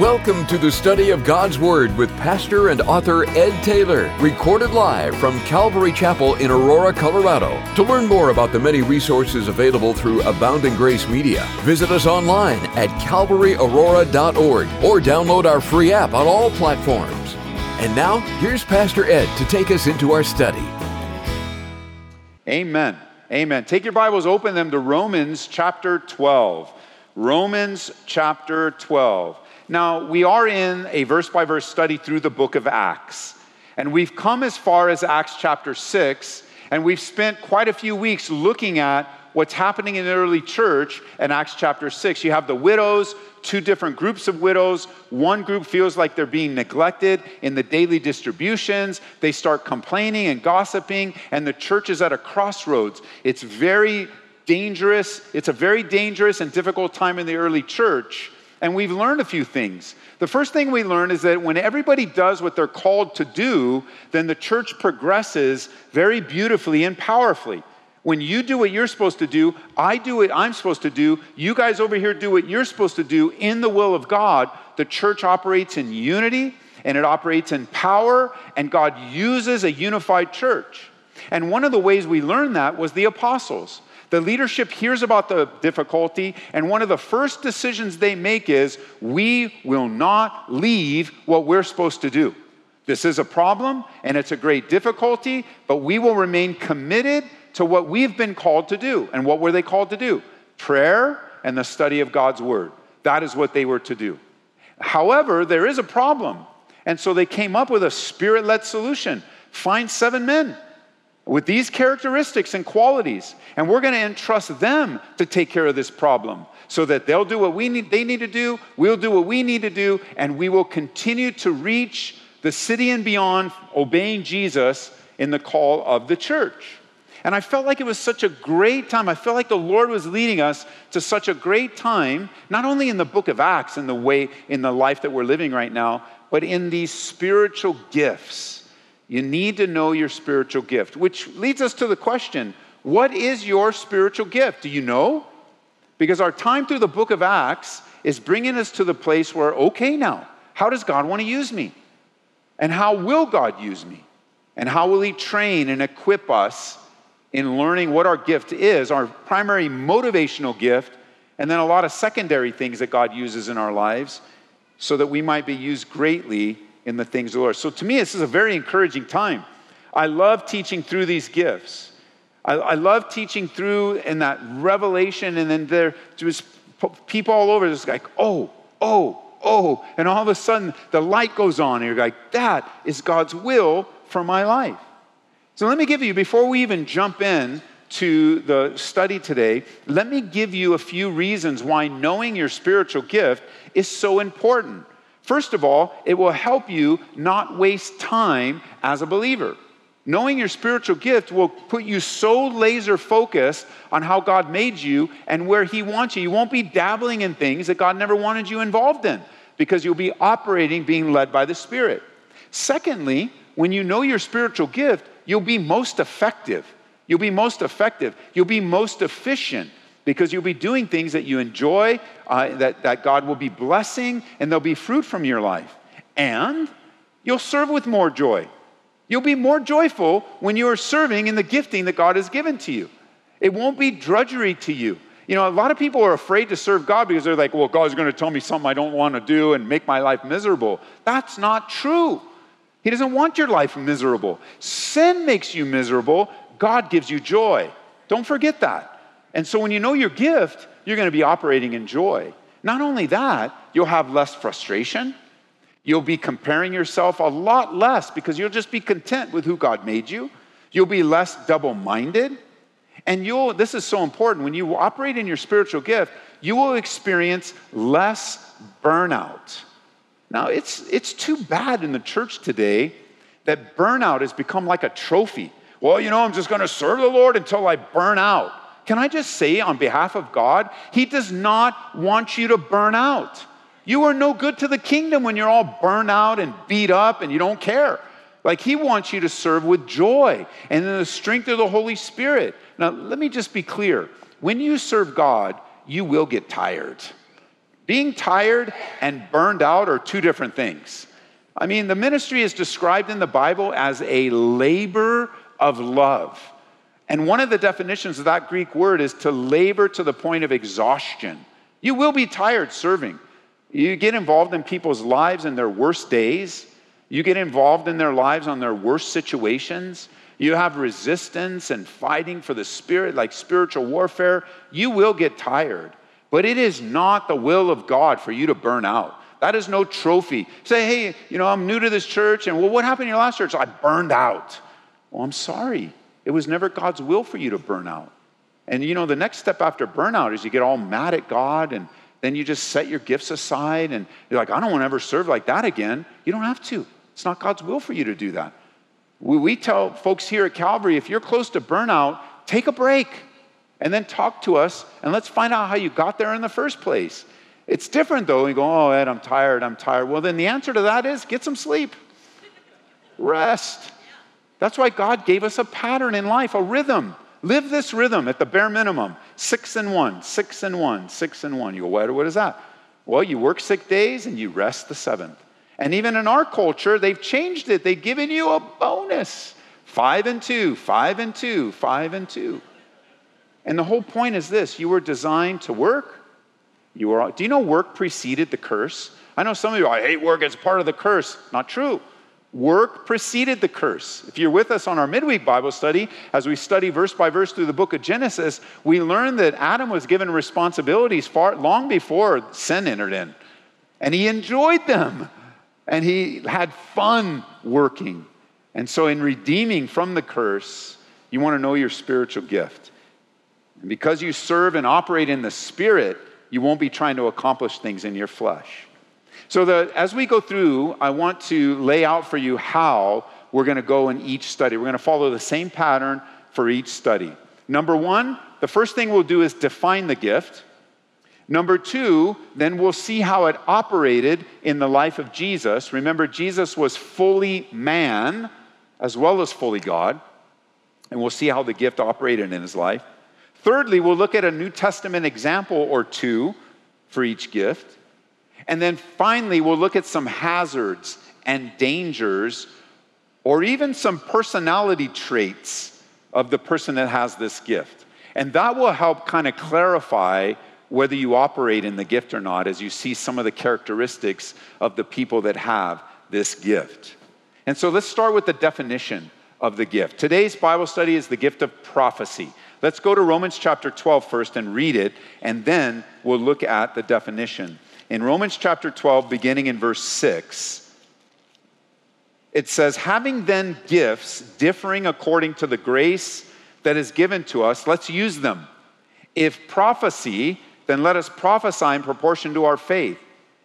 Welcome to the study of God's Word with pastor and author Ed Taylor, recorded live from Calvary Chapel in Aurora, Colorado. To learn more about the many resources available through Abounding Grace Media, visit us online at calvaryaurora.org or download our free app on all platforms. And now, here's Pastor Ed to take us into our study. Amen. Amen. Take your Bibles, open them to Romans chapter 12. Romans chapter 12. Now, we are in a verse by verse study through the book of Acts. And we've come as far as Acts chapter 6, and we've spent quite a few weeks looking at what's happening in the early church in Acts chapter 6. You have the widows, two different groups of widows. One group feels like they're being neglected in the daily distributions. They start complaining and gossiping, and the church is at a crossroads. It's very dangerous. It's a very dangerous and difficult time in the early church and we've learned a few things. The first thing we learn is that when everybody does what they're called to do, then the church progresses very beautifully and powerfully. When you do what you're supposed to do, I do what I'm supposed to do, you guys over here do what you're supposed to do in the will of God, the church operates in unity and it operates in power, and God uses a unified church. And one of the ways we learned that was the apostles. The leadership hears about the difficulty, and one of the first decisions they make is we will not leave what we're supposed to do. This is a problem and it's a great difficulty, but we will remain committed to what we've been called to do. And what were they called to do? Prayer and the study of God's word. That is what they were to do. However, there is a problem. And so they came up with a spirit led solution find seven men with these characteristics and qualities, and we're going to entrust them to take care of this problem so that they'll do what we need, they need to do, we'll do what we need to do, and we will continue to reach the city and beyond, obeying Jesus in the call of the church. And I felt like it was such a great time. I felt like the Lord was leading us to such a great time, not only in the book of Acts, in the way, in the life that we're living right now, but in these spiritual gifts you need to know your spiritual gift, which leads us to the question what is your spiritual gift? Do you know? Because our time through the book of Acts is bringing us to the place where, okay, now, how does God want to use me? And how will God use me? And how will He train and equip us in learning what our gift is, our primary motivational gift, and then a lot of secondary things that God uses in our lives so that we might be used greatly in the things of the Lord. So to me, this is a very encouraging time. I love teaching through these gifts. I, I love teaching through in that revelation, and then there just people all over just like, oh, oh, oh, and all of a sudden the light goes on, and you're like, that is God's will for my life. So let me give you, before we even jump in to the study today, let me give you a few reasons why knowing your spiritual gift is so important. First of all, it will help you not waste time as a believer. Knowing your spiritual gift will put you so laser focused on how God made you and where He wants you. You won't be dabbling in things that God never wanted you involved in because you'll be operating, being led by the Spirit. Secondly, when you know your spiritual gift, you'll be most effective. You'll be most effective. You'll be most efficient because you'll be doing things that you enjoy, uh, that, that God will be blessing, and there'll be fruit from your life. And you'll serve with more joy. You'll be more joyful when you are serving in the gifting that God has given to you. It won't be drudgery to you. You know, a lot of people are afraid to serve God because they're like, well, God's going to tell me something I don't want to do and make my life miserable. That's not true. He doesn't want your life miserable. Sin makes you miserable, God gives you joy. Don't forget that. And so when you know your gift, you're going to be operating in joy. Not only that, you'll have less frustration. You'll be comparing yourself a lot less because you'll just be content with who God made you. You'll be less double minded. And you'll, this is so important, when you operate in your spiritual gift, you will experience less burnout. Now, it's, it's too bad in the church today that burnout has become like a trophy. Well, you know, I'm just going to serve the Lord until I burn out. Can I just say on behalf of God, He does not want you to burn out. You are no good to the kingdom when you're all burned out and beat up and you don't care. Like He wants you to serve with joy and in the strength of the Holy Spirit. Now, let me just be clear when you serve God, you will get tired. Being tired and burned out are two different things. I mean, the ministry is described in the Bible as a labor of love. And one of the definitions of that Greek word is to labor to the point of exhaustion. You will be tired serving. You get involved in people's lives in their worst days. You get involved in their lives on their worst situations. You have resistance and fighting for the spirit, like spiritual warfare. You will get tired. But it is not the will of God for you to burn out. That is no trophy. Say, hey, you know, I'm new to this church, and well, what happened in your last church? I burned out. Well, I'm sorry. It was never God's will for you to burn out. And you know, the next step after burnout is you get all mad at God and then you just set your gifts aside and you're like, I don't want to ever serve like that again. You don't have to. It's not God's will for you to do that. We, we tell folks here at Calvary if you're close to burnout, take a break and then talk to us and let's find out how you got there in the first place. It's different though. You go, oh, Ed, I'm tired, I'm tired. Well, then the answer to that is get some sleep, rest. That's why God gave us a pattern in life, a rhythm. Live this rhythm at the bare minimum six and one, six and one, six and one. You go, what, what is that? Well, you work six days and you rest the seventh. And even in our culture, they've changed it. They've given you a bonus five and two, five and two, five and two. And the whole point is this you were designed to work, you are, do you know work preceded the curse? I know some of you, I hate work, it's part of the curse. Not true. Work preceded the curse. If you're with us on our midweek Bible study, as we study verse by verse through the book of Genesis, we learn that Adam was given responsibilities far long before sin entered in. And he enjoyed them. And he had fun working. And so, in redeeming from the curse, you want to know your spiritual gift. And because you serve and operate in the Spirit, you won't be trying to accomplish things in your flesh. So, the, as we go through, I want to lay out for you how we're going to go in each study. We're going to follow the same pattern for each study. Number one, the first thing we'll do is define the gift. Number two, then we'll see how it operated in the life of Jesus. Remember, Jesus was fully man as well as fully God, and we'll see how the gift operated in his life. Thirdly, we'll look at a New Testament example or two for each gift. And then finally, we'll look at some hazards and dangers, or even some personality traits of the person that has this gift. And that will help kind of clarify whether you operate in the gift or not as you see some of the characteristics of the people that have this gift. And so let's start with the definition of the gift. Today's Bible study is the gift of prophecy. Let's go to Romans chapter 12 first and read it, and then we'll look at the definition. In Romans chapter 12, beginning in verse 6, it says, Having then gifts differing according to the grace that is given to us, let's use them. If prophecy, then let us prophesy in proportion to our faith.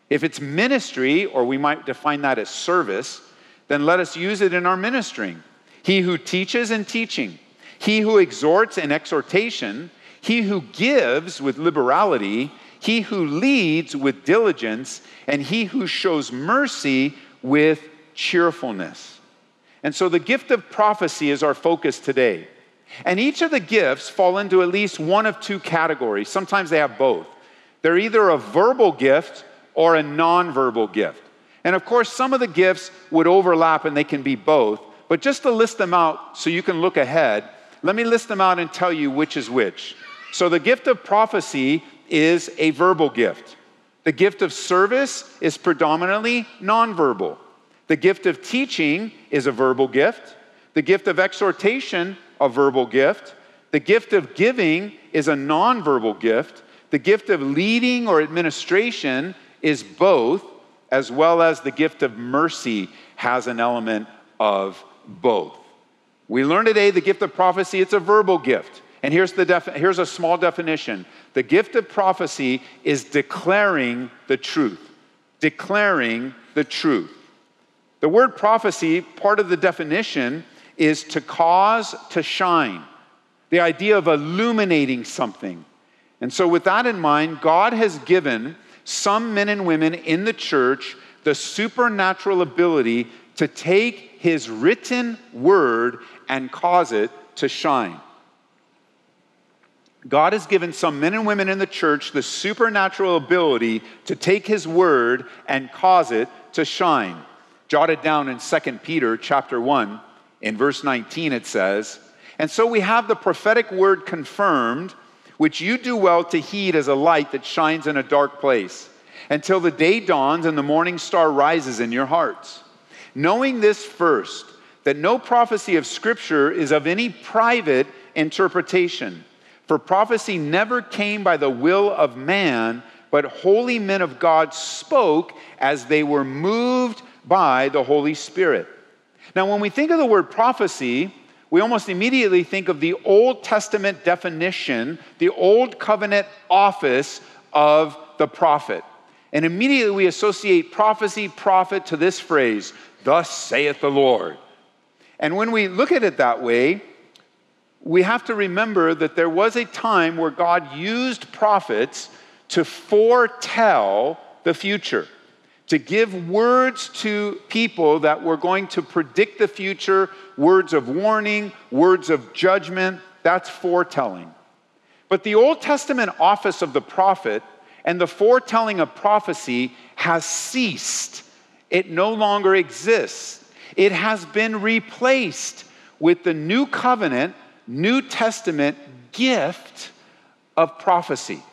If it's ministry, or we might define that as service, then let us use it in our ministering. He who teaches in teaching he who exhorts in exhortation, he who gives with liberality, he who leads with diligence, and he who shows mercy with cheerfulness. And so the gift of prophecy is our focus today. And each of the gifts fall into at least one of two categories. Sometimes they have both. They're either a verbal gift or a nonverbal gift. And of course, some of the gifts would overlap and they can be both. But just to list them out so you can look ahead, let me list them out and tell you which is which. So, the gift of prophecy is a verbal gift. The gift of service is predominantly nonverbal. The gift of teaching is a verbal gift. The gift of exhortation, a verbal gift. The gift of giving is a nonverbal gift. The gift of leading or administration is both, as well as the gift of mercy has an element of both. We learn today the gift of prophecy, it's a verbal gift. And here's, the here's a small definition the gift of prophecy is declaring the truth. Declaring the truth. The word prophecy, part of the definition, is to cause to shine. The idea of illuminating something. And so, with that in mind, God has given some men and women in the church the supernatural ability to take his written word and cause it to shine. God has given some men and women in the church the supernatural ability to take his word and cause it to shine. Jotted down in 2 Peter chapter 1 in verse 19 it says, "And so we have the prophetic word confirmed, which you do well to heed as a light that shines in a dark place, until the day dawns and the morning star rises in your hearts." Knowing this first, that no prophecy of scripture is of any private interpretation for prophecy never came by the will of man, but holy men of God spoke as they were moved by the Holy Spirit. Now, when we think of the word prophecy, we almost immediately think of the Old Testament definition, the Old Covenant office of the prophet. And immediately we associate prophecy, prophet to this phrase, Thus saith the Lord. And when we look at it that way, we have to remember that there was a time where God used prophets to foretell the future, to give words to people that were going to predict the future, words of warning, words of judgment. That's foretelling. But the Old Testament office of the prophet and the foretelling of prophecy has ceased. It no longer exists. It has been replaced with the new covenant New Testament gift of prophecy.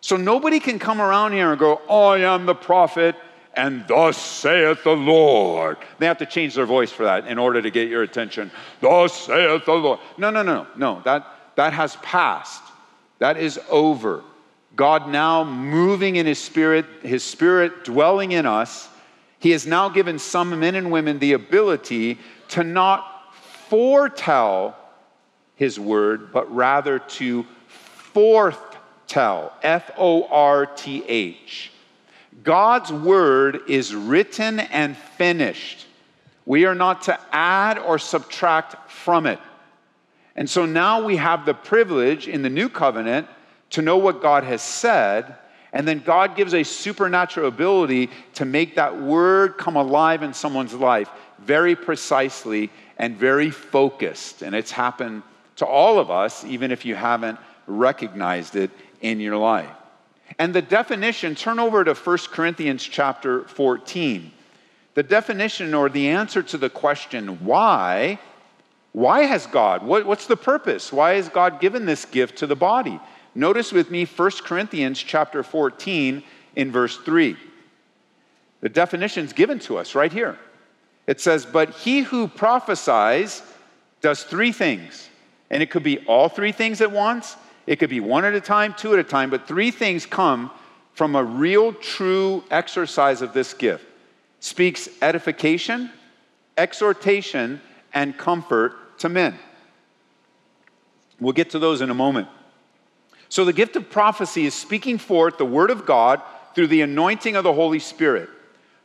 So nobody can come around here and go, I am the prophet, and thus saith the Lord. They have to change their voice for that in order to get your attention. Thus saith the Lord. No, no, no, no. That, that has passed. That is over. God now moving in His Spirit, His Spirit dwelling in us, He has now given some men and women the ability to not foretell his word, but rather to forthtell. F O R T H. God's word is written and finished. We are not to add or subtract from it. And so now we have the privilege in the new covenant to know what God has said. And then God gives a supernatural ability to make that word come alive in someone's life very precisely and very focused. And it's happened to all of us, even if you haven't recognized it in your life. And the definition, turn over to 1 Corinthians chapter 14. The definition or the answer to the question, why? Why has God? What, what's the purpose? Why has God given this gift to the body? Notice with me 1 Corinthians chapter 14 in verse 3. The definition is given to us right here. It says, But he who prophesies does three things. And it could be all three things at once, it could be one at a time, two at a time, but three things come from a real, true exercise of this gift. Speaks edification, exhortation, and comfort to men. We'll get to those in a moment. So, the gift of prophecy is speaking forth the word of God through the anointing of the Holy Spirit.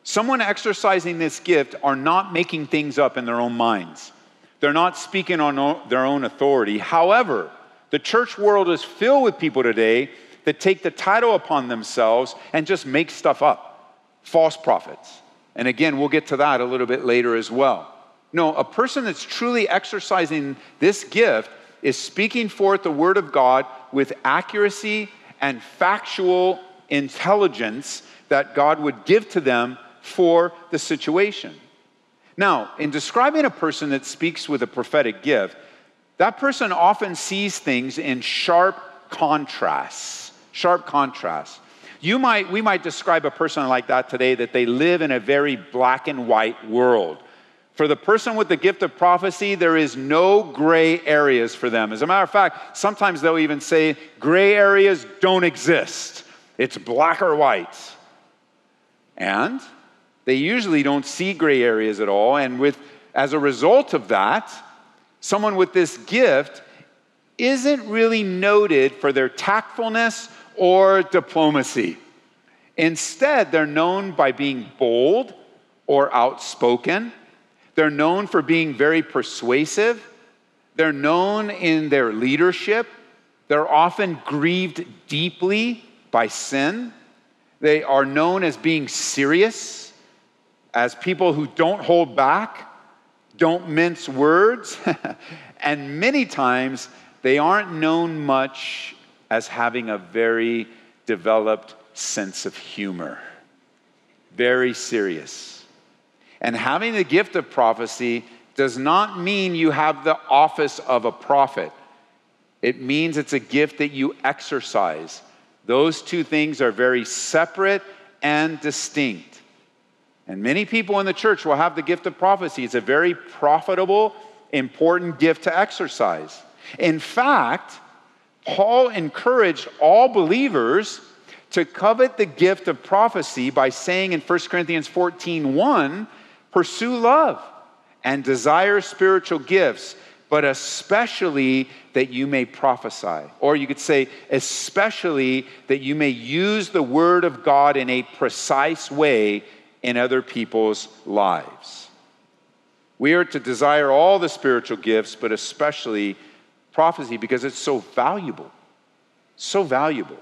Someone exercising this gift are not making things up in their own minds. They're not speaking on their own authority. However, the church world is filled with people today that take the title upon themselves and just make stuff up false prophets. And again, we'll get to that a little bit later as well. No, a person that's truly exercising this gift is speaking forth the word of God with accuracy and factual intelligence that God would give to them for the situation. Now, in describing a person that speaks with a prophetic gift, that person often sees things in sharp contrasts. Sharp contrasts. You might, we might describe a person like that today that they live in a very black and white world. For the person with the gift of prophecy, there is no gray areas for them. As a matter of fact, sometimes they'll even say gray areas don't exist. It's black or white. And they usually don't see gray areas at all. And with, as a result of that, someone with this gift isn't really noted for their tactfulness or diplomacy. Instead, they're known by being bold or outspoken. They're known for being very persuasive. They're known in their leadership. They're often grieved deeply by sin. They are known as being serious as people who don't hold back, don't mince words, and many times they aren't known much as having a very developed sense of humor. Very serious. And having the gift of prophecy does not mean you have the office of a prophet. It means it's a gift that you exercise. Those two things are very separate and distinct. And many people in the church will have the gift of prophecy. It's a very profitable, important gift to exercise. In fact, Paul encouraged all believers to covet the gift of prophecy by saying in 1 Corinthians 14 1, pursue love and desire spiritual gifts, but especially that you may prophesy. Or you could say, especially that you may use the word of God in a precise way in other people's lives. We are to desire all the spiritual gifts, but especially prophecy because it's so valuable. So valuable.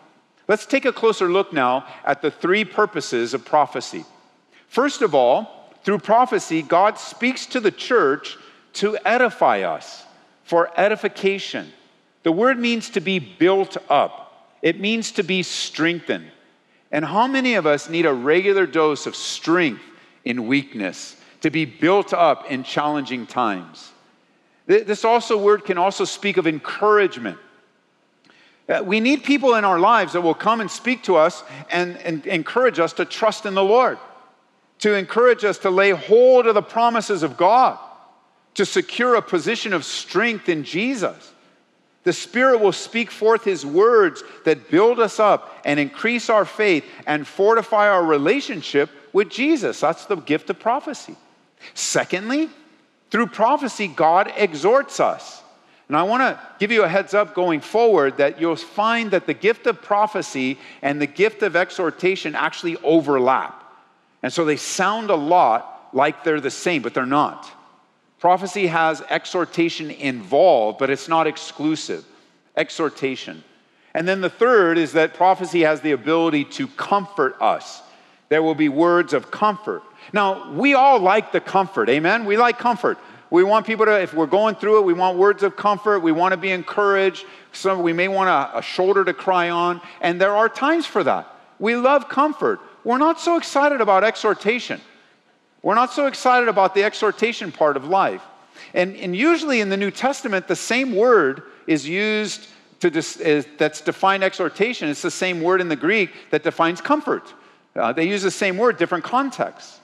Let's take a closer look now at the three purposes of prophecy. First of all, through prophecy, God speaks to the church to edify us, for edification. The word means to be built up, it means to be strengthened. And how many of us need a regular dose of strength in weakness, to be built up in challenging times? This also word can also speak of encouragement. Uh, we need people in our lives that will come and speak to us and, and encourage us to trust in the Lord, to encourage us to lay hold of the promises of God, to secure a position of strength in Jesus. The Spirit will speak forth His words that build us up and increase our faith and fortify our relationship with Jesus. That's the gift of prophecy. Secondly, through prophecy, God exhorts us. And I want to give you a heads up going forward that you'll find that the gift of prophecy and the gift of exhortation actually overlap. And so they sound a lot like they're the same, but they're not. Prophecy has exhortation involved, but it's not exclusive. Exhortation. And then the third is that prophecy has the ability to comfort us. There will be words of comfort. Now, we all like the comfort, amen? We like comfort. We want people to, if we're going through it, we want words of comfort. We want to be encouraged. So we may want a, a shoulder to cry on. And there are times for that. We love comfort. We're not so excited about exhortation. We're not so excited about the exhortation part of life. And, and usually in the New Testament, the same word is used to dis, is, that's defined exhortation. It's the same word in the Greek that defines comfort. Uh, they use the same word, different contexts.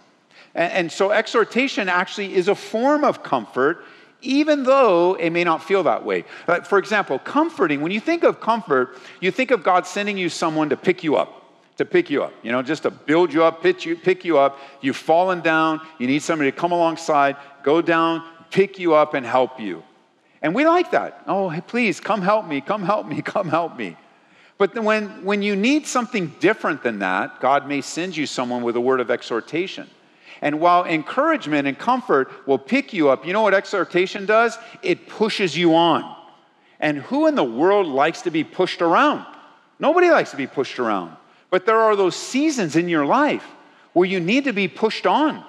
And, and so exhortation actually is a form of comfort, even though it may not feel that way. Uh, for example, comforting, when you think of comfort, you think of God sending you someone to pick you up to pick you up, you know, just to build you up, pick you, pick you up. You've fallen down, you need somebody to come alongside, go down, pick you up, and help you. And we like that. Oh, please come help me, come help me, come help me. But when, when you need something different than that, God may send you someone with a word of exhortation. And while encouragement and comfort will pick you up, you know what exhortation does? It pushes you on. And who in the world likes to be pushed around? Nobody likes to be pushed around. But there are those seasons in your life where you need to be pushed on.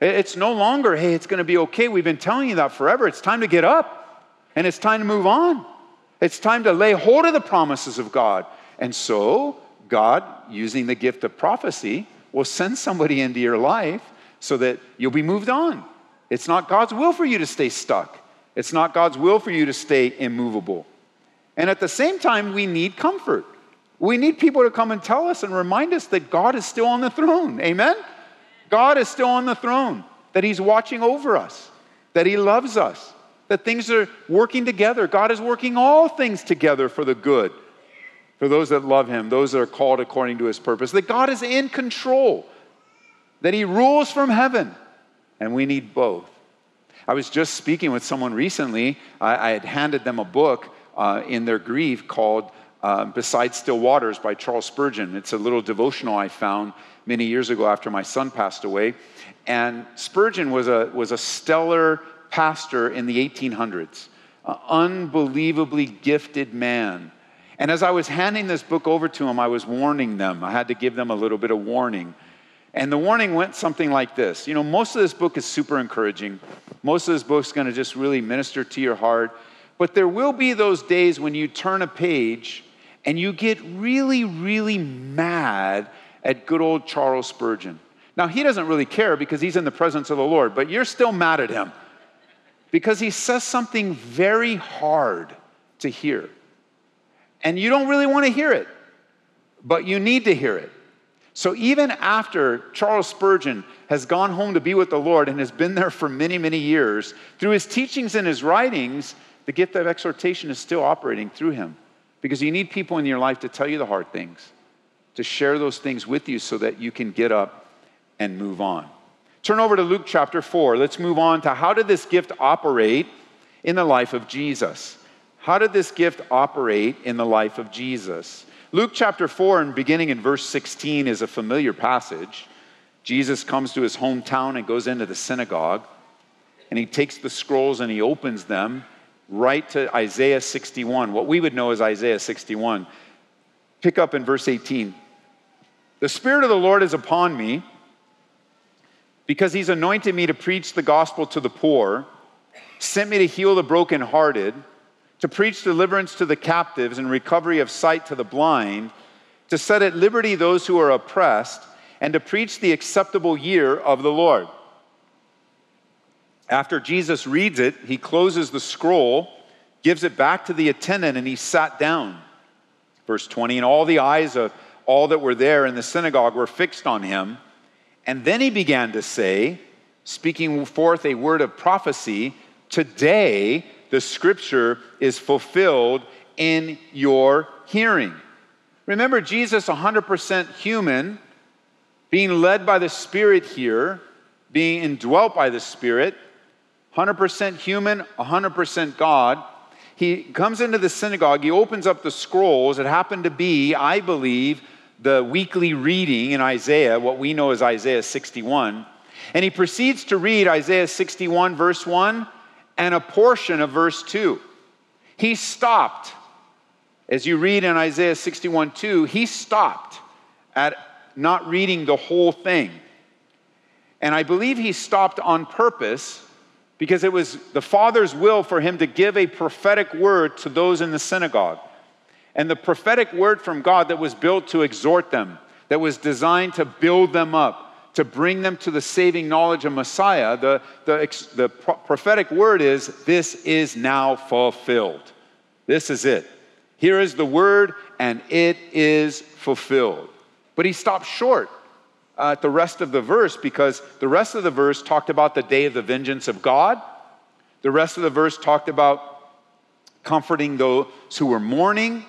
It's no longer, hey, it's going to be okay. We've been telling you that forever. It's time to get up and it's time to move on. It's time to lay hold of the promises of God. And so, God, using the gift of prophecy, will send somebody into your life so that you'll be moved on. It's not God's will for you to stay stuck, it's not God's will for you to stay immovable. And at the same time, we need comfort. We need people to come and tell us and remind us that God is still on the throne. Amen? God is still on the throne, that He's watching over us, that He loves us, that things are working together. God is working all things together for the good, for those that love Him, those that are called according to His purpose, that God is in control that He rules from heaven, and we need both. I was just speaking with someone recently. I, I had handed them a book uh, in their grief called uh, Beside Still Waters by Charles Spurgeon. It's a little devotional I found many years ago after my son passed away. And Spurgeon was a, was a stellar pastor in the 1800s, an unbelievably gifted man. And as I was handing this book over to him, I was warning them. I had to give them a little bit of warning and the warning went something like this. You know, most of this book is super encouraging. Most of this book is going to just really minister to your heart. But there will be those days when you turn a page and you get really, really mad at good old Charles Spurgeon. Now, he doesn't really care because he's in the presence of the Lord, but you're still mad at him because he says something very hard to hear. And you don't really want to hear it, but you need to hear it. So even after Charles Spurgeon has gone home to be with the Lord and has been there for many, many years, through his teachings and his writings, the gift of exhortation is still operating through him. Because you need people in your life to tell you the hard things, to share those things with you so that you can get up and move on. Turn over to Luke chapter 4. Let's move on to how did this gift operate in the life of Jesus? How did this gift operate in the life of Jesus? Luke chapter 4 and beginning in verse 16 is a familiar passage. Jesus comes to his hometown and goes into the synagogue, and he takes the scrolls and he opens them right to Isaiah 61, what we would know as Isaiah 61. Pick up in verse 18. The Spirit of the Lord is upon me because he's anointed me to preach the gospel to the poor, sent me to heal the brokenhearted to preach deliverance to the captives and recovery of sight to the blind, to set at liberty those who are oppressed, and to preach the acceptable year of the Lord. After Jesus reads it, he closes the scroll, gives it back to the attendant, and he sat down. Verse 20, and all the eyes of all that were there in the synagogue were fixed on him. And then he began to say, speaking forth a word of prophecy, Today, the scripture is fulfilled in your hearing. Remember, Jesus, 100% human, being led by the Spirit here, being indwelt by the Spirit, 100% human, 100% God. He comes into the synagogue, he opens up the scrolls. It happened to be, I believe, the weekly reading in Isaiah, what we know as Isaiah 61. And he proceeds to read Isaiah 61, verse 1 and a portion of verse 2. He stopped. As you read in Isaiah 61 2, he stopped at not reading the whole thing. And I believe he stopped on purpose because it was the Father's will for him to give a prophetic word to those in the synagogue. And the prophetic word from God that was built to exhort them, that was designed to build them up, to bring them to the saving knowledge of Messiah, the, the, the prophetic word is, This is now fulfilled. This is it. Here is the word, and it is fulfilled. But he stopped short uh, at the rest of the verse because the rest of the verse talked about the day of the vengeance of God. The rest of the verse talked about comforting those who were mourning.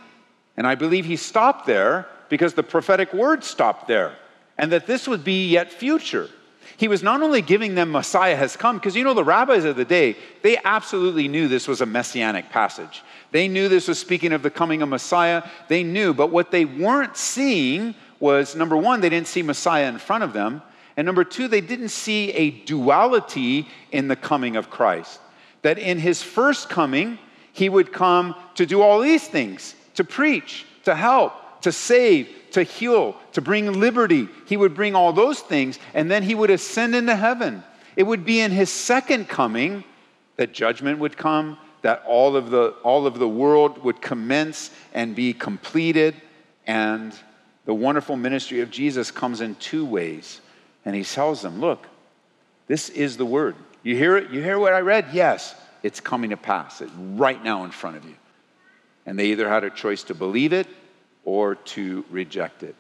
And I believe he stopped there because the prophetic word stopped there and that this would be yet future. He was not only giving them Messiah has come, because you know, the rabbis of the day, they absolutely knew this was a messianic passage. They knew this was speaking of the coming of Messiah. They knew, but what they weren't seeing was number one, they didn't see Messiah in front of them. And number two, they didn't see a duality in the coming of Christ. That in his first coming, he would come to do all these things to preach, to help, to save, to heal, to bring liberty. He would bring all those things, and then he would ascend into heaven. It would be in his second coming that judgment would come, that all of the, all of the world would commence and be completed. And the wonderful ministry of Jesus comes in two ways. And he tells them, Look, this is the word. You hear it? You hear what I read? Yes, it's coming to pass. It's right now in front of you. And they either had a choice to believe it or to reject it.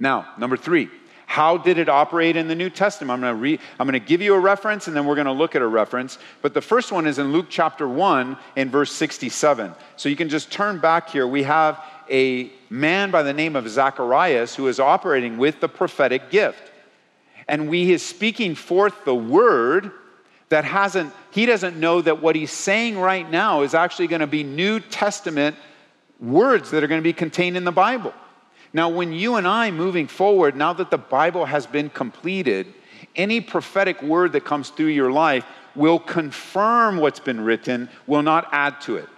Now, number three, how did it operate in the New Testament? I'm going to, re- I'm going to give you a reference and then we're going to look at a reference. But the first one is in Luke chapter 1 in verse 67. So you can just turn back here. We have a man by the name of Zacharias who is operating with the prophetic gift. And we is speaking forth the word that hasn't, he doesn't know that what he's saying right now is actually going to be New Testament words that are going to be contained in the Bible. Now, when you and I moving forward, now that the Bible has been completed, any prophetic word that comes through your life will confirm what's been written, will not add to it.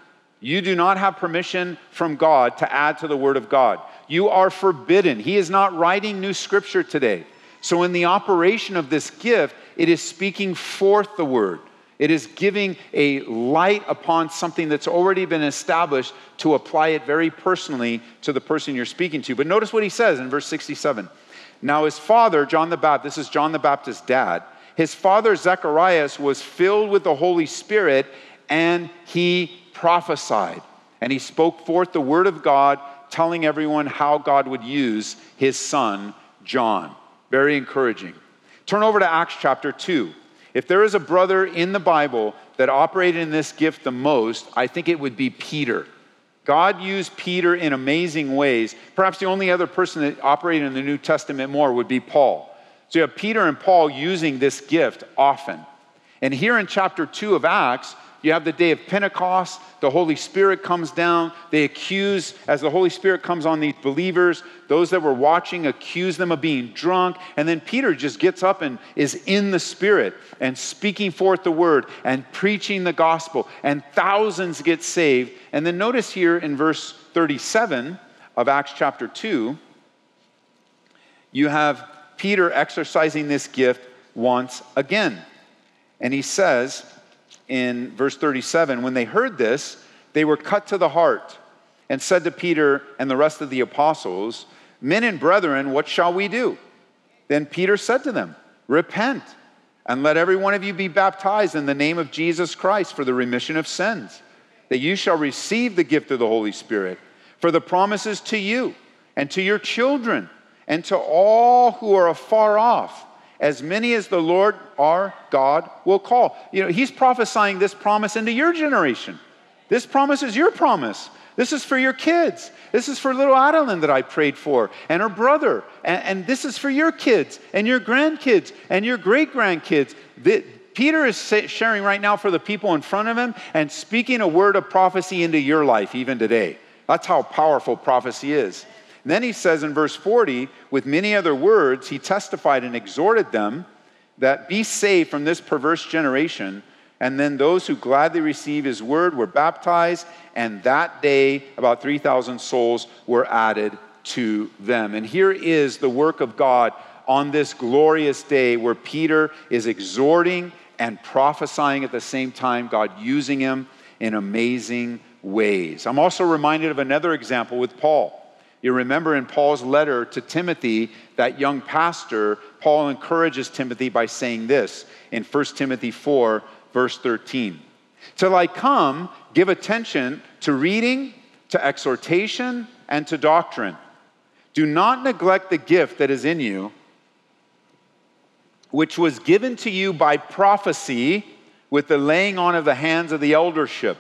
You do not have permission from God to add to the Word of God. You are forbidden. He is not writing new scripture today. So, in the operation of this gift, it is speaking forth the Word. It is giving a light upon something that's already been established to apply it very personally to the person you're speaking to. But notice what he says in verse 67. Now, his father, John the Baptist, this is John the Baptist's dad, his father, Zacharias, was filled with the Holy Spirit and he prophesied. And he spoke forth the word of God, telling everyone how God would use his son, John. Very encouraging. Turn over to Acts chapter 2. If there is a brother in the Bible that operated in this gift the most, I think it would be Peter. God used Peter in amazing ways. Perhaps the only other person that operated in the New Testament more would be Paul. So you have Peter and Paul using this gift often. And here in chapter 2 of Acts, you have the day of Pentecost, the Holy Spirit comes down. They accuse, as the Holy Spirit comes on these believers, those that were watching accuse them of being drunk. And then Peter just gets up and is in the Spirit and speaking forth the word and preaching the gospel. And thousands get saved. And then notice here in verse 37 of Acts chapter 2, you have Peter exercising this gift once again. And he says, in verse 37 when they heard this, they were cut to the heart and said to Peter and the rest of the apostles, Men and brethren, what shall we do? Then Peter said to them, Repent and let every one of you be baptized in the name of Jesus Christ for the remission of sins, that you shall receive the gift of the Holy Spirit. For the promises to you and to your children and to all who are afar off as many as the Lord our God will call. You know, he's prophesying this promise into your generation. This promise is your promise. This is for your kids. This is for little Adeline that I prayed for and her brother. And, and this is for your kids and your grandkids and your great grandkids. Peter is sharing right now for the people in front of him and speaking a word of prophecy into your life even today. That's how powerful prophecy is. And then he says in verse 40, with many other words, he testified and exhorted them that be saved from this perverse generation. And then those who gladly received his word were baptized, and that day about 3,000 souls were added to them. And here is the work of God on this glorious day where Peter is exhorting and prophesying at the same time, God using him in amazing ways. I'm also reminded of another example with Paul. You remember in Paul's letter to Timothy, that young pastor, Paul encourages Timothy by saying this in 1 Timothy 4, verse 13. Till I come, give attention to reading, to exhortation, and to doctrine. Do not neglect the gift that is in you, which was given to you by prophecy with the laying on of the hands of the eldership.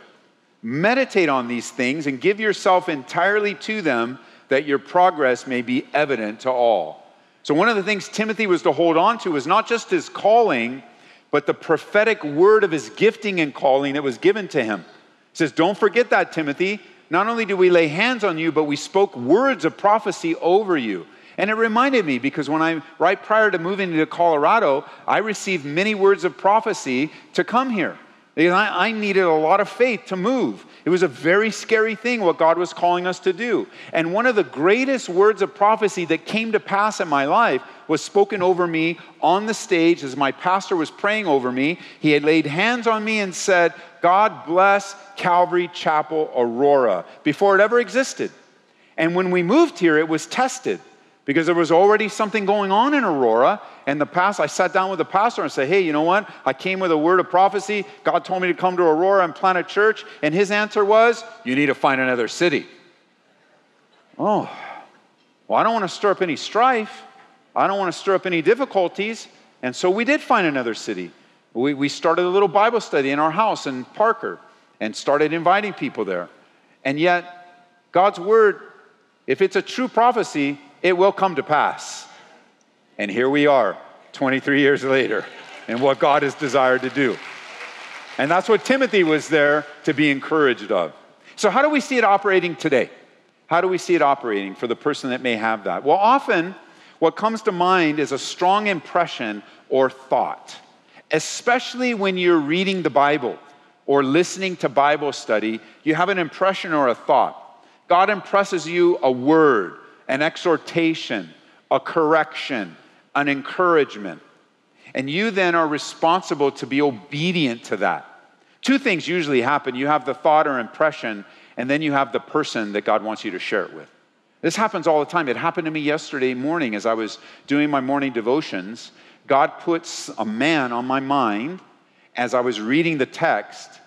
Meditate on these things and give yourself entirely to them that your progress may be evident to all. So, one of the things Timothy was to hold on to was not just his calling, but the prophetic word of his gifting and calling that was given to him. He says, Don't forget that, Timothy. Not only do we lay hands on you, but we spoke words of prophecy over you. And it reminded me because when I, right prior to moving to Colorado, I received many words of prophecy to come here. Because I, I needed a lot of faith to move. It was a very scary thing what God was calling us to do. And one of the greatest words of prophecy that came to pass in my life was spoken over me on the stage as my pastor was praying over me. He had laid hands on me and said, God bless Calvary Chapel Aurora, before it ever existed. And when we moved here, it was tested because there was already something going on in Aurora. And the pastor, I sat down with the pastor and said, Hey, you know what? I came with a word of prophecy. God told me to come to Aurora and plant a church. And his answer was, You need to find another city. Oh, well, I don't want to stir up any strife. I don't want to stir up any difficulties. And so we did find another city. We, we started a little Bible study in our house in Parker and started inviting people there. And yet, God's word, if it's a true prophecy, it will come to pass. And here we are, 23 years later, and what God has desired to do. And that's what Timothy was there to be encouraged of. So, how do we see it operating today? How do we see it operating for the person that may have that? Well, often what comes to mind is a strong impression or thought, especially when you're reading the Bible or listening to Bible study, you have an impression or a thought. God impresses you a word an exhortation, a correction, an encouragement. and you then are responsible to be obedient to that. Two things usually happen you have the thought or impression, and then you have the person that God wants you to share it with. This happens all the time. It happened to me yesterday morning as I was doing my morning devotions. God puts a man on my mind as I was reading the text.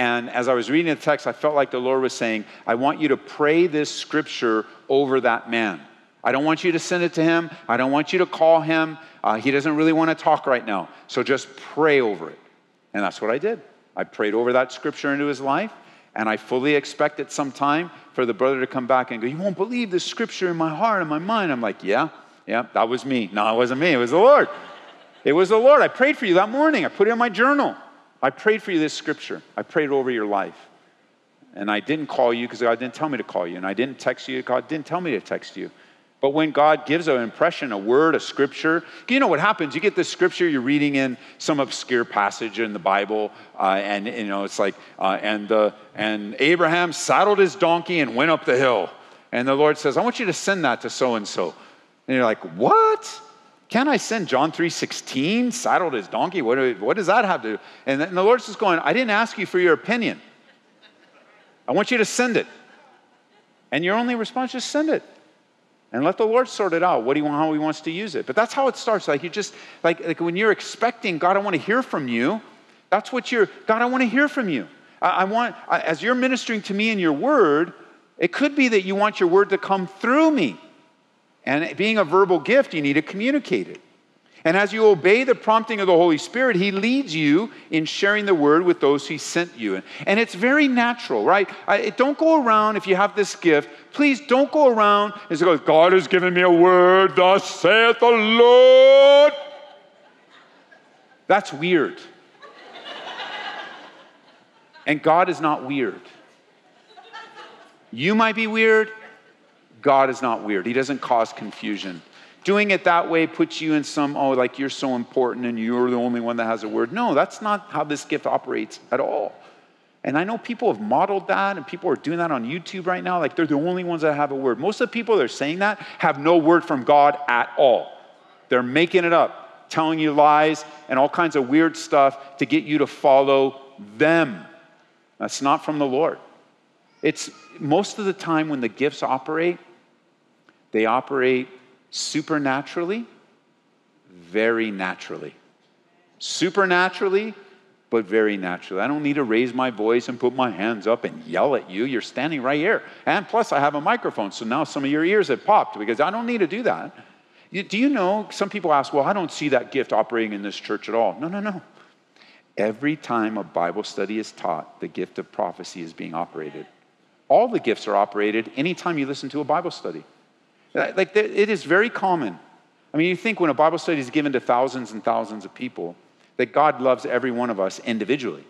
And as I was reading the text, I felt like the Lord was saying, I want you to pray this scripture over that man. I don't want you to send it to him. I don't want you to call him. Uh, he doesn't really want to talk right now. So just pray over it. And that's what I did. I prayed over that scripture into his life. And I fully expect at some time for the brother to come back and go, You won't believe this scripture in my heart and my mind. I'm like, Yeah, yeah, that was me. No, it wasn't me. It was the Lord. It was the Lord. I prayed for you that morning. I put it in my journal. I prayed for you this scripture. I prayed over your life. And I didn't call you because God didn't tell me to call you. And I didn't text you. God didn't tell me to text you. But when God gives an impression, a word, a scripture, you know what happens? You get this scripture, you're reading in some obscure passage in the Bible, uh, and you know it's like, uh, and uh, and Abraham saddled his donkey and went up the hill, and the Lord says, "I want you to send that to so and so," and you're like, "What? Can I send John 3:16? Saddled his donkey? What, what does that have to do?" And the Lord's just going, "I didn't ask you for your opinion. I want you to send it." And your only response, just send it and let the Lord sort it out. What do you want, how He wants to use it? But that's how it starts. Like you just like like when you're expecting God, I want to hear from you. That's what you're. God, I want to hear from you. I, I want I, as you're ministering to me in your Word. It could be that you want your Word to come through me, and being a verbal gift, you need to communicate it. And as you obey the prompting of the Holy Spirit, He leads you in sharing the word with those He sent you. And it's very natural, right? I, don't go around, if you have this gift, please don't go around and say, God has given me a word, thus saith the Lord. That's weird. and God is not weird. You might be weird, God is not weird. He doesn't cause confusion. Doing it that way puts you in some, oh, like you're so important and you're the only one that has a word. No, that's not how this gift operates at all. And I know people have modeled that and people are doing that on YouTube right now. Like they're the only ones that have a word. Most of the people that are saying that have no word from God at all. They're making it up, telling you lies and all kinds of weird stuff to get you to follow them. That's not from the Lord. It's most of the time when the gifts operate, they operate supernaturally, very naturally. Supernaturally, but very naturally. I don't need to raise my voice and put my hands up and yell at you. You're standing right here. And plus, I have a microphone, so now some of your ears have popped because I don't need to do that. Do you know, some people ask, well, I don't see that gift operating in this church at all. No, no, no. Every time a Bible study is taught, the gift of prophecy is being operated. All the gifts are operated anytime you listen to a Bible study. Like, it is very common. I mean, you think when a Bible study is given to thousands and thousands of people, that God loves every one of us individually.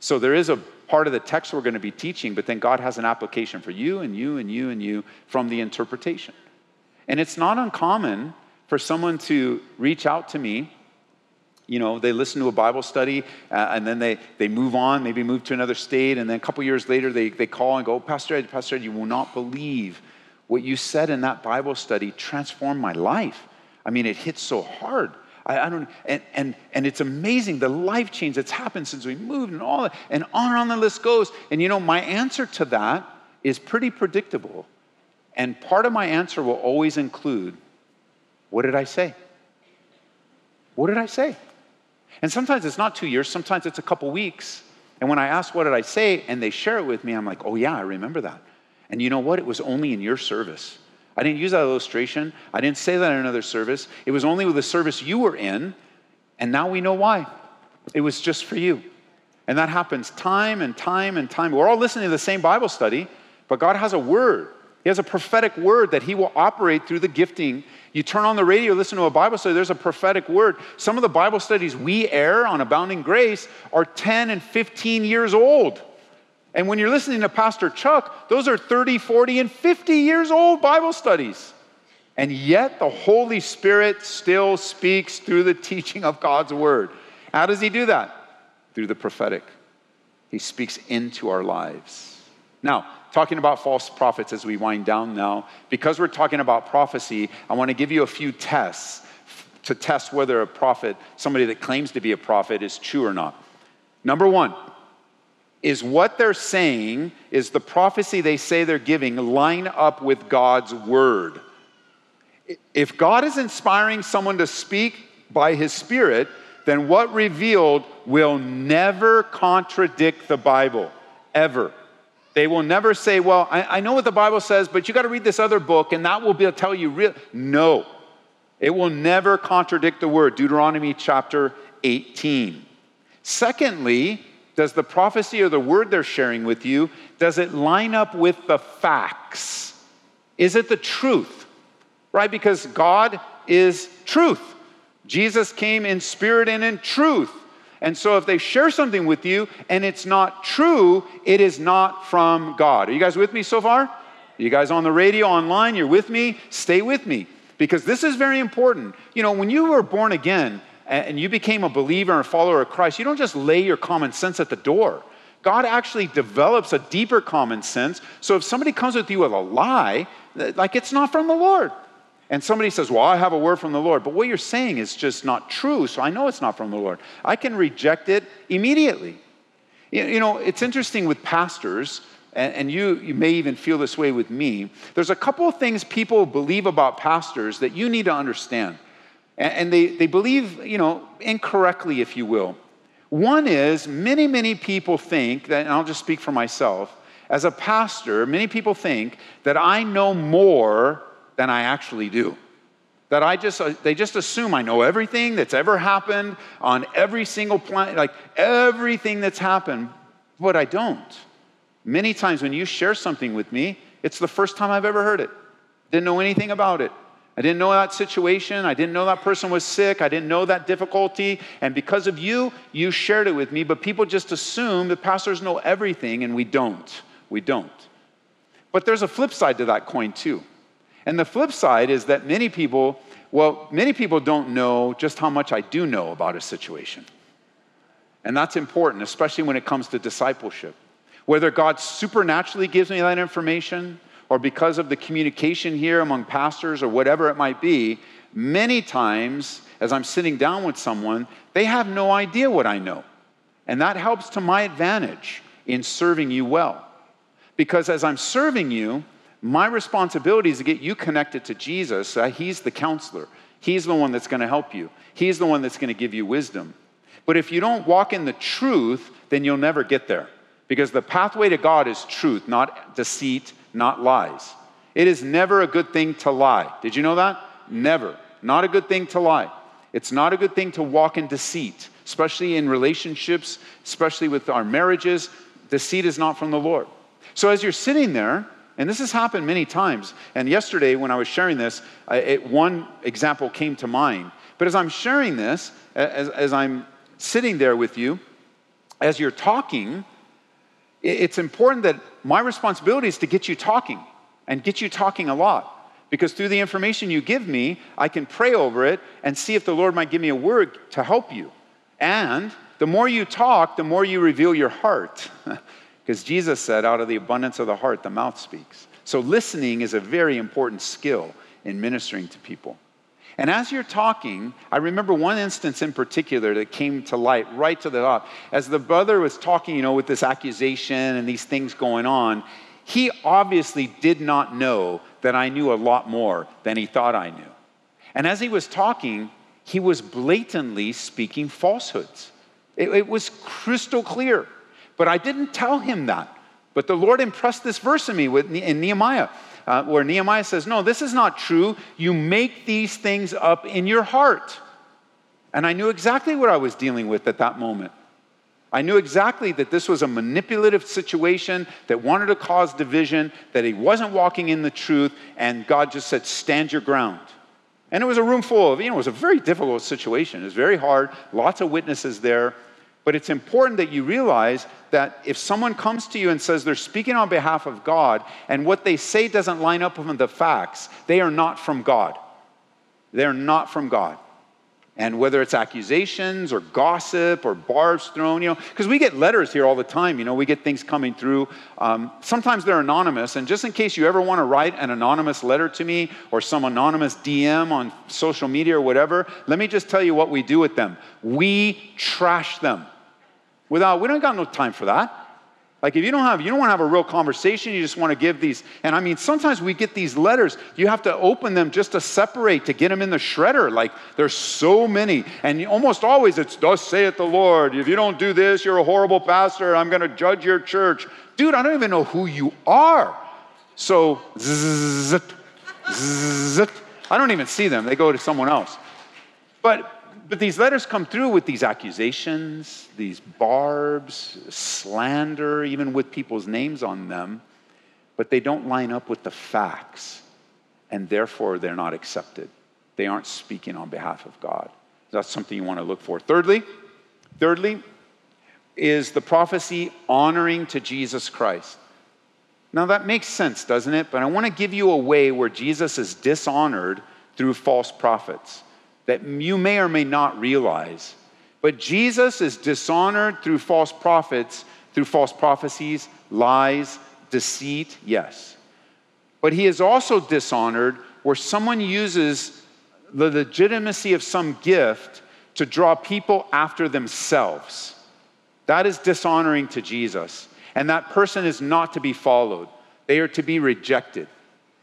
So there is a part of the text we're going to be teaching, but then God has an application for you and you and you and you from the interpretation. And it's not uncommon for someone to reach out to me. You know, they listen to a Bible study uh, and then they, they move on, maybe move to another state, and then a couple years later they, they call and go, Pastor Ed, Pastor Ed, you will not believe what you said in that Bible study transformed my life. I mean, it hit so hard. I, I, don't, and, and, and it's amazing the life change that's happened since we moved and all that, and on and on the list goes. And you know, my answer to that is pretty predictable. And part of my answer will always include what did I say? What did I say? And sometimes it's not two years, sometimes it's a couple weeks. And when I ask, what did I say? And they share it with me, I'm like, oh, yeah, I remember that. And you know what? It was only in your service. I didn't use that illustration. I didn't say that in another service. It was only with the service you were in. And now we know why. It was just for you. And that happens time and time and time. We're all listening to the same Bible study, but God has a word. He has a prophetic word that He will operate through the gifting. You turn on the radio, listen to a Bible study, there's a prophetic word. Some of the Bible studies we air on Abounding Grace are 10 and 15 years old. And when you're listening to Pastor Chuck, those are 30, 40, and 50 years old Bible studies. And yet the Holy Spirit still speaks through the teaching of God's word. How does he do that? Through the prophetic. He speaks into our lives. Now, talking about false prophets as we wind down now, because we're talking about prophecy, I want to give you a few tests to test whether a prophet, somebody that claims to be a prophet, is true or not. Number one, is what they're saying, is the prophecy they say they're giving line up with God's word? If God is inspiring someone to speak by his spirit, then what revealed will never contradict the Bible, ever. They will never say, Well, I, I know what the Bible says, but you got to read this other book, and that will be, tell you real. No, it will never contradict the word. Deuteronomy chapter 18. Secondly, does the prophecy or the word they're sharing with you, does it line up with the facts? Is it the truth? Right? Because God is truth. Jesus came in spirit and in truth. And so if they share something with you and it's not true, it is not from God. Are you guys with me so far? You guys on the radio, online? You're with me? Stay with me because this is very important. You know, when you were born again, and you became a believer and a follower of Christ, you don't just lay your common sense at the door. God actually develops a deeper common sense. So if somebody comes with you with a lie, like it's not from the Lord. And somebody says, Well, I have a word from the Lord. But what you're saying is just not true, so I know it's not from the Lord. I can reject it immediately. You know, it's interesting with pastors, and you, you may even feel this way with me. There's a couple of things people believe about pastors that you need to understand. And they, they believe, you know, incorrectly, if you will. One is many, many people think that, and I'll just speak for myself, as a pastor, many people think that I know more than I actually do. That I just, uh, they just assume I know everything that's ever happened on every single planet, like everything that's happened, but I don't. Many times when you share something with me, it's the first time I've ever heard it. Didn't know anything about it. I didn't know that situation. I didn't know that person was sick. I didn't know that difficulty. And because of you, you shared it with me. But people just assume that pastors know everything, and we don't. We don't. But there's a flip side to that coin, too. And the flip side is that many people, well, many people don't know just how much I do know about a situation. And that's important, especially when it comes to discipleship. Whether God supernaturally gives me that information, or because of the communication here among pastors or whatever it might be, many times as I'm sitting down with someone, they have no idea what I know. And that helps to my advantage in serving you well. Because as I'm serving you, my responsibility is to get you connected to Jesus. He's the counselor, He's the one that's going to help you, He's the one that's going to give you wisdom. But if you don't walk in the truth, then you'll never get there. Because the pathway to God is truth, not deceit, not lies. It is never a good thing to lie. Did you know that? Never. Not a good thing to lie. It's not a good thing to walk in deceit, especially in relationships, especially with our marriages. Deceit is not from the Lord. So as you're sitting there, and this has happened many times, and yesterday when I was sharing this, it, one example came to mind. But as I'm sharing this, as, as I'm sitting there with you, as you're talking, it's important that my responsibility is to get you talking and get you talking a lot. Because through the information you give me, I can pray over it and see if the Lord might give me a word to help you. And the more you talk, the more you reveal your heart. Because Jesus said, out of the abundance of the heart, the mouth speaks. So listening is a very important skill in ministering to people. And as you're talking, I remember one instance in particular that came to light right to the top. As the brother was talking, you know, with this accusation and these things going on, he obviously did not know that I knew a lot more than he thought I knew. And as he was talking, he was blatantly speaking falsehoods. It, it was crystal clear. But I didn't tell him that. But the Lord impressed this verse in me with, in Nehemiah uh, where Nehemiah says, No, this is not true. You make these things up in your heart. And I knew exactly what I was dealing with at that moment. I knew exactly that this was a manipulative situation that wanted to cause division, that he wasn't walking in the truth, and God just said, Stand your ground. And it was a room full of, you know, it was a very difficult situation. It was very hard, lots of witnesses there. But it's important that you realize that if someone comes to you and says they're speaking on behalf of God and what they say doesn't line up with the facts, they are not from God. They're not from God. And whether it's accusations or gossip or barbs thrown, you know, because we get letters here all the time, you know, we get things coming through. Um, sometimes they're anonymous. And just in case you ever want to write an anonymous letter to me or some anonymous DM on social media or whatever, let me just tell you what we do with them. We trash them. Without, we don't got no time for that. Like if you don't have, you don't want to have a real conversation, you just want to give these. And I mean, sometimes we get these letters, you have to open them just to separate, to get them in the shredder. Like there's so many. And almost always it's, thus saith the Lord. If you don't do this, you're a horrible pastor. I'm going to judge your church. Dude, I don't even know who you are. So, zzz, zzz, I don't even see them. They go to someone else. But but these letters come through with these accusations, these barbs, slander, even with people's names on them, but they don't line up with the facts, and therefore they're not accepted. They aren't speaking on behalf of God. That's something you want to look for. Thirdly, thirdly, is the prophecy honoring to Jesus Christ. Now that makes sense, doesn't it? But I want to give you a way where Jesus is dishonored through false prophets that you may or may not realize. But Jesus is dishonored through false prophets, through false prophecies, lies, deceit, yes. But he is also dishonored where someone uses the legitimacy of some gift to draw people after themselves. That is dishonoring to Jesus. And that person is not to be followed, they are to be rejected.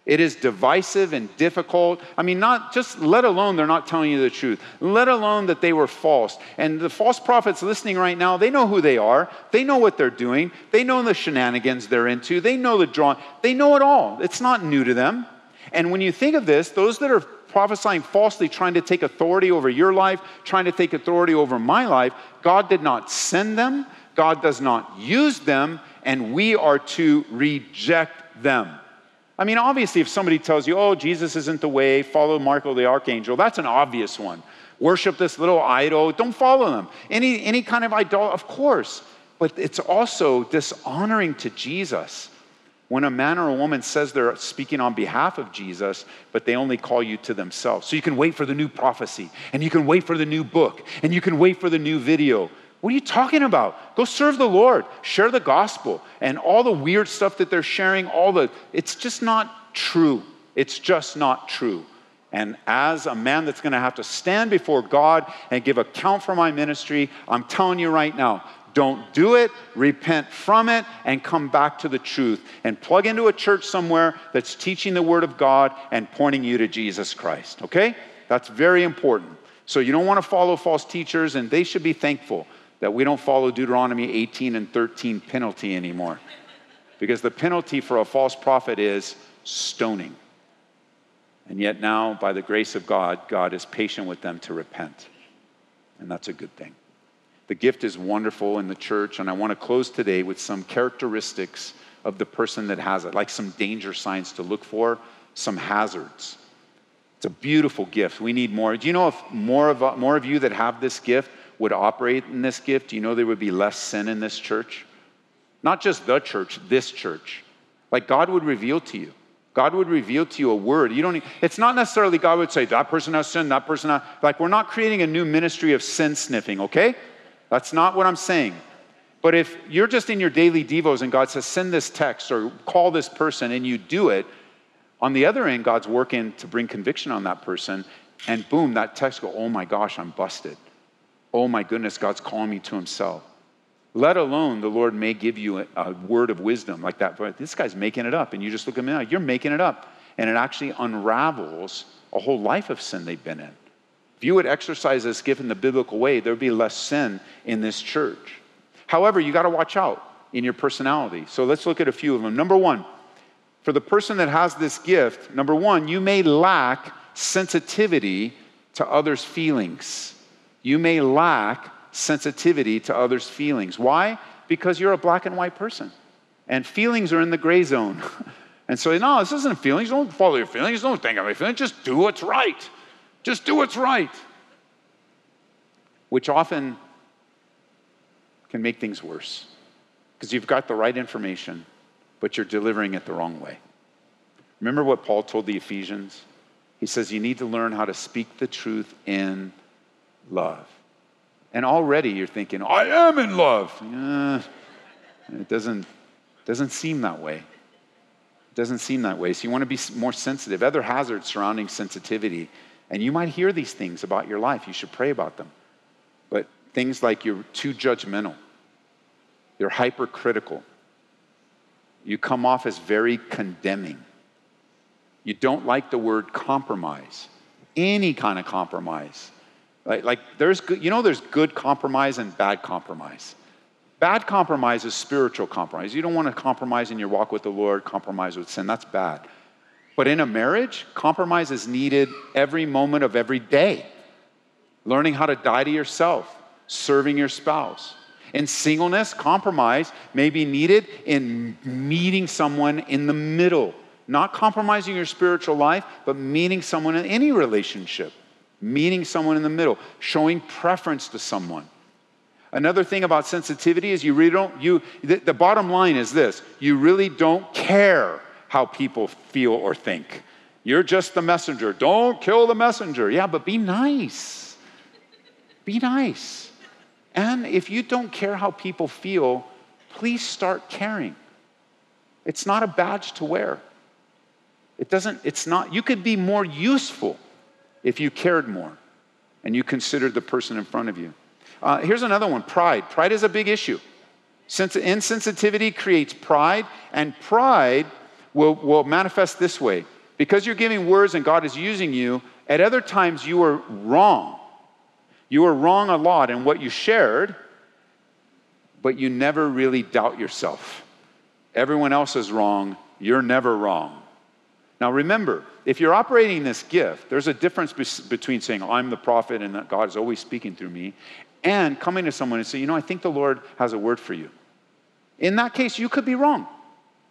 It is divisive and difficult. I mean, not just let alone they're not telling you the truth, let alone that they were false. And the false prophets listening right now, they know who they are, they know what they're doing, they know the shenanigans they're into, they know the drawing, they know it all. It's not new to them. And when you think of this, those that are prophesying falsely, trying to take authority over your life, trying to take authority over my life, God did not send them, God does not use them, and we are to reject them. I mean, obviously, if somebody tells you, oh, Jesus isn't the way, follow Michael the archangel, that's an obvious one. Worship this little idol, don't follow them. Any, any kind of idol, of course. But it's also dishonoring to Jesus when a man or a woman says they're speaking on behalf of Jesus, but they only call you to themselves. So you can wait for the new prophecy, and you can wait for the new book, and you can wait for the new video. What are you talking about? Go serve the Lord, share the gospel, and all the weird stuff that they're sharing, all the, it's just not true. It's just not true. And as a man that's going to have to stand before God and give account for my ministry, I'm telling you right now, don't do it, repent from it, and come back to the truth. And plug into a church somewhere that's teaching the Word of God and pointing you to Jesus Christ, okay? That's very important. So you don't want to follow false teachers, and they should be thankful that we don't follow Deuteronomy 18 and 13 penalty anymore. Because the penalty for a false prophet is stoning. And yet now, by the grace of God, God is patient with them to repent. And that's a good thing. The gift is wonderful in the church, and I want to close today with some characteristics of the person that has it, like some danger signs to look for, some hazards. It's a beautiful gift. We need more. Do you know if more of, more of you that have this gift would operate in this gift, you know there would be less sin in this church? Not just the church, this church. Like God would reveal to you. God would reveal to you a word. You don't. It's not necessarily God would say that person has sin, that person has. Like we're not creating a new ministry of sin sniffing. Okay, that's not what I'm saying. But if you're just in your daily devos and God says send this text or call this person and you do it, on the other end God's working to bring conviction on that person, and boom, that text go, oh my gosh, I'm busted oh my goodness, God's calling me to himself. Let alone the Lord may give you a, a word of wisdom like that. But this guy's making it up, and you just look at him now, you're making it up. And it actually unravels a whole life of sin they've been in. If you would exercise this gift in the biblical way, there would be less sin in this church. However, you got to watch out in your personality. So let's look at a few of them. Number one, for the person that has this gift, number one, you may lack sensitivity to others' feelings you may lack sensitivity to others' feelings. Why? Because you're a black and white person, and feelings are in the gray zone. and so, no, this isn't feelings. Don't follow your feelings. Don't think of your feelings. Just do what's right. Just do what's right. Which often can make things worse because you've got the right information, but you're delivering it the wrong way. Remember what Paul told the Ephesians? He says, You need to learn how to speak the truth in love. And already you're thinking, I am in love. Uh, it doesn't, doesn't seem that way. It doesn't seem that way. So you want to be more sensitive. Other hazards surrounding sensitivity. And you might hear these things about your life. You should pray about them. But things like you're too judgmental, you're hypercritical, you come off as very condemning. You don't like the word compromise, any kind of compromise. Like, like there's good, you know, there's good compromise and bad compromise. Bad compromise is spiritual compromise. You don't want to compromise in your walk with the Lord, compromise with sin. That's bad. But in a marriage, compromise is needed every moment of every day. Learning how to die to yourself, serving your spouse, in singleness, compromise may be needed in meeting someone in the middle, not compromising your spiritual life, but meeting someone in any relationship, meeting someone in the middle, showing preference to someone. Another thing about sensitivity is you really don't, you, the, the bottom line is this you really don't care how people feel or think. You're just the messenger. Don't kill the messenger. Yeah, but be nice. Be nice. And if you don't care how people feel, please start caring. It's not a badge to wear. It doesn't, it's not, you could be more useful if you cared more and you considered the person in front of you. Uh, here's another one pride. Pride is a big issue. Since insensitivity creates pride, and pride will, will manifest this way. Because you're giving words and God is using you, at other times you are wrong. You were wrong a lot in what you shared, but you never really doubt yourself. Everyone else is wrong, you're never wrong. Now remember, if you're operating this gift, there's a difference be- between saying, oh, I'm the prophet and that God is always speaking through me, and coming to someone and say, You know, I think the Lord has a word for you. In that case, you could be wrong.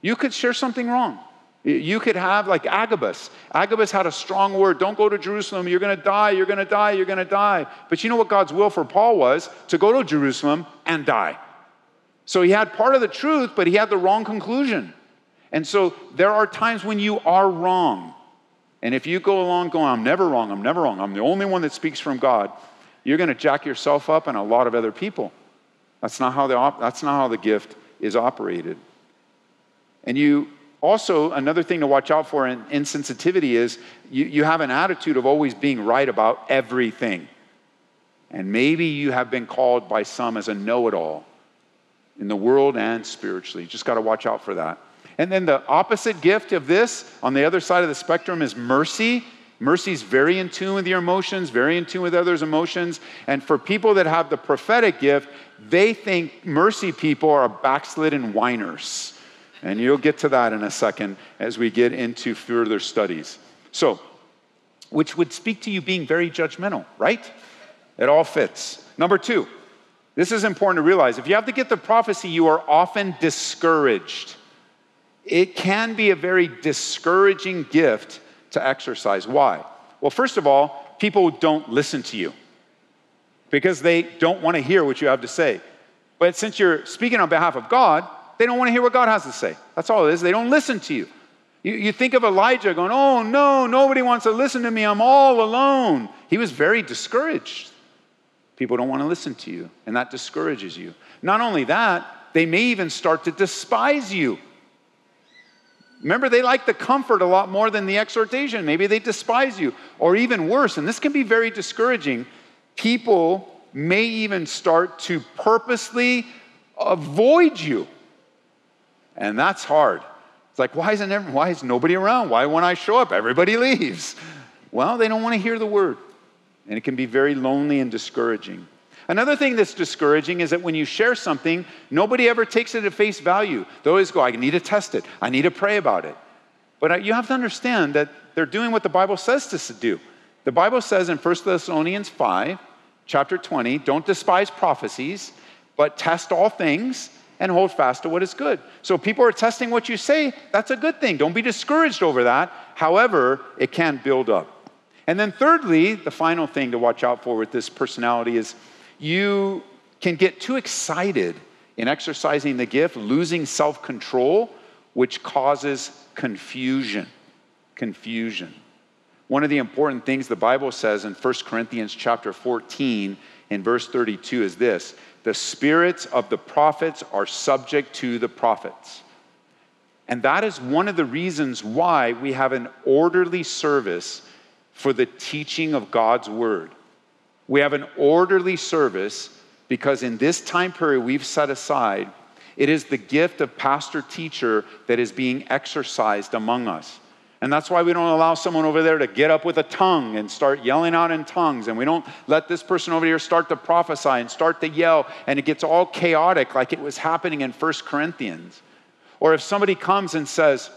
You could share something wrong. You could have like Agabus. Agabus had a strong word don't go to Jerusalem, you're going to die, you're going to die, you're going to die. But you know what God's will for Paul was? To go to Jerusalem and die. So he had part of the truth, but he had the wrong conclusion. And so there are times when you are wrong. And if you go along going, I'm never wrong, I'm never wrong, I'm the only one that speaks from God, you're going to jack yourself up and a lot of other people. That's not how the, that's not how the gift is operated. And you also, another thing to watch out for in insensitivity is you, you have an attitude of always being right about everything. And maybe you have been called by some as a know it all in the world and spiritually. You just got to watch out for that. And then the opposite gift of this on the other side of the spectrum is mercy. Mercy is very in tune with your emotions, very in tune with others' emotions. And for people that have the prophetic gift, they think mercy people are backslidden whiners. And you'll get to that in a second as we get into further studies. So, which would speak to you being very judgmental, right? It all fits. Number two, this is important to realize. If you have to get the prophecy, you are often discouraged. It can be a very discouraging gift to exercise. Why? Well, first of all, people don't listen to you because they don't want to hear what you have to say. But since you're speaking on behalf of God, they don't want to hear what God has to say. That's all it is. They don't listen to you. You, you think of Elijah going, Oh, no, nobody wants to listen to me. I'm all alone. He was very discouraged. People don't want to listen to you, and that discourages you. Not only that, they may even start to despise you. Remember, they like the comfort a lot more than the exhortation. Maybe they despise you. Or even worse, and this can be very discouraging, people may even start to purposely avoid you. And that's hard. It's like, why isn't every, why is nobody around? Why when I show up, everybody leaves? Well, they don't want to hear the word. And it can be very lonely and discouraging. Another thing that's discouraging is that when you share something, nobody ever takes it at face value. They always go, I need to test it. I need to pray about it. But uh, you have to understand that they're doing what the Bible says to do. The Bible says in 1 Thessalonians 5, chapter 20, don't despise prophecies, but test all things and hold fast to what is good. So people are testing what you say, that's a good thing. Don't be discouraged over that. However, it can build up. And then, thirdly, the final thing to watch out for with this personality is you can get too excited in exercising the gift, losing self control, which causes confusion. Confusion. One of the important things the Bible says in 1 Corinthians chapter 14 in verse 32 is this the spirits of the prophets are subject to the prophets. And that is one of the reasons why we have an orderly service for the teaching of God's word. We have an orderly service because in this time period we've set aside, it is the gift of pastor teacher that is being exercised among us. And that's why we don't allow someone over there to get up with a tongue and start yelling out in tongues. And we don't let this person over here start to prophesy and start to yell. And it gets all chaotic like it was happening in 1 Corinthians. Or if somebody comes and says,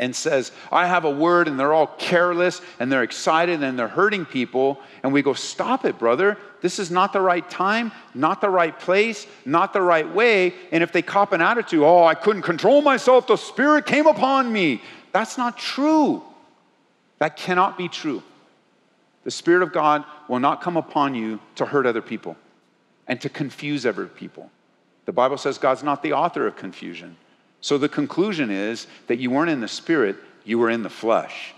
and says, I have a word, and they're all careless and they're excited and they're hurting people. And we go, Stop it, brother. This is not the right time, not the right place, not the right way. And if they cop an attitude, Oh, I couldn't control myself, the Spirit came upon me. That's not true. That cannot be true. The Spirit of God will not come upon you to hurt other people and to confuse other people. The Bible says God's not the author of confusion. So the conclusion is that you weren't in the Spirit, you were in the flesh.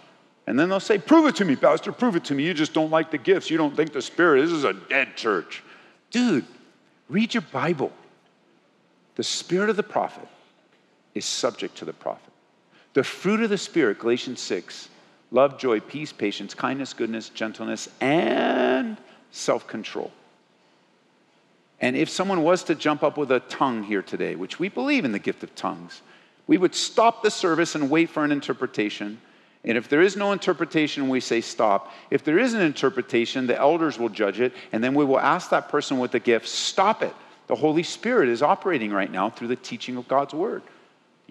And then they'll say, Prove it to me, Pastor, prove it to me. You just don't like the gifts. You don't think the Spirit. This is a dead church. Dude, read your Bible. The Spirit of the prophet is subject to the prophet. The fruit of the Spirit, Galatians 6, love, joy, peace, patience, kindness, goodness, gentleness, and self control. And if someone was to jump up with a tongue here today, which we believe in the gift of tongues, we would stop the service and wait for an interpretation. And if there is no interpretation, we say stop. If there is an interpretation, the elders will judge it, and then we will ask that person with the gift, stop it. The Holy Spirit is operating right now through the teaching of God's word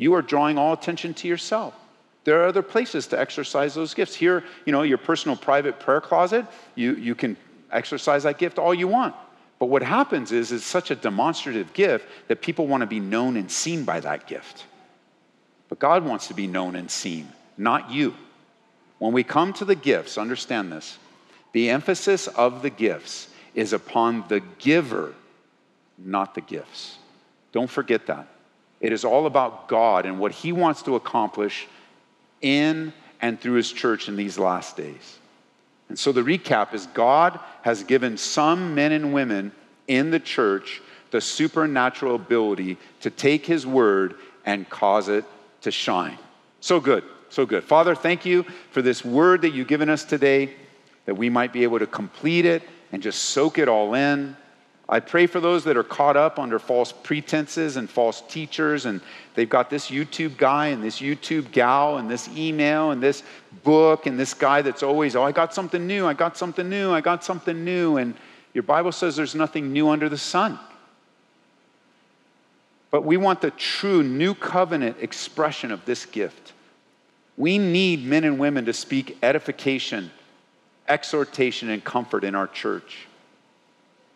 you are drawing all attention to yourself. There are other places to exercise those gifts. Here, you know, your personal private prayer closet, you, you can exercise that gift all you want. But what happens is it's such a demonstrative gift that people want to be known and seen by that gift. But God wants to be known and seen, not you. When we come to the gifts, understand this the emphasis of the gifts is upon the giver, not the gifts. Don't forget that. It is all about God and what He wants to accomplish in and through His church in these last days. And so the recap is God has given some men and women in the church the supernatural ability to take His word and cause it to shine. So good, so good. Father, thank you for this word that you've given us today, that we might be able to complete it and just soak it all in. I pray for those that are caught up under false pretenses and false teachers, and they've got this YouTube guy and this YouTube gal and this email and this book and this guy that's always, oh, I got something new, I got something new, I got something new. And your Bible says there's nothing new under the sun. But we want the true new covenant expression of this gift. We need men and women to speak edification, exhortation, and comfort in our church.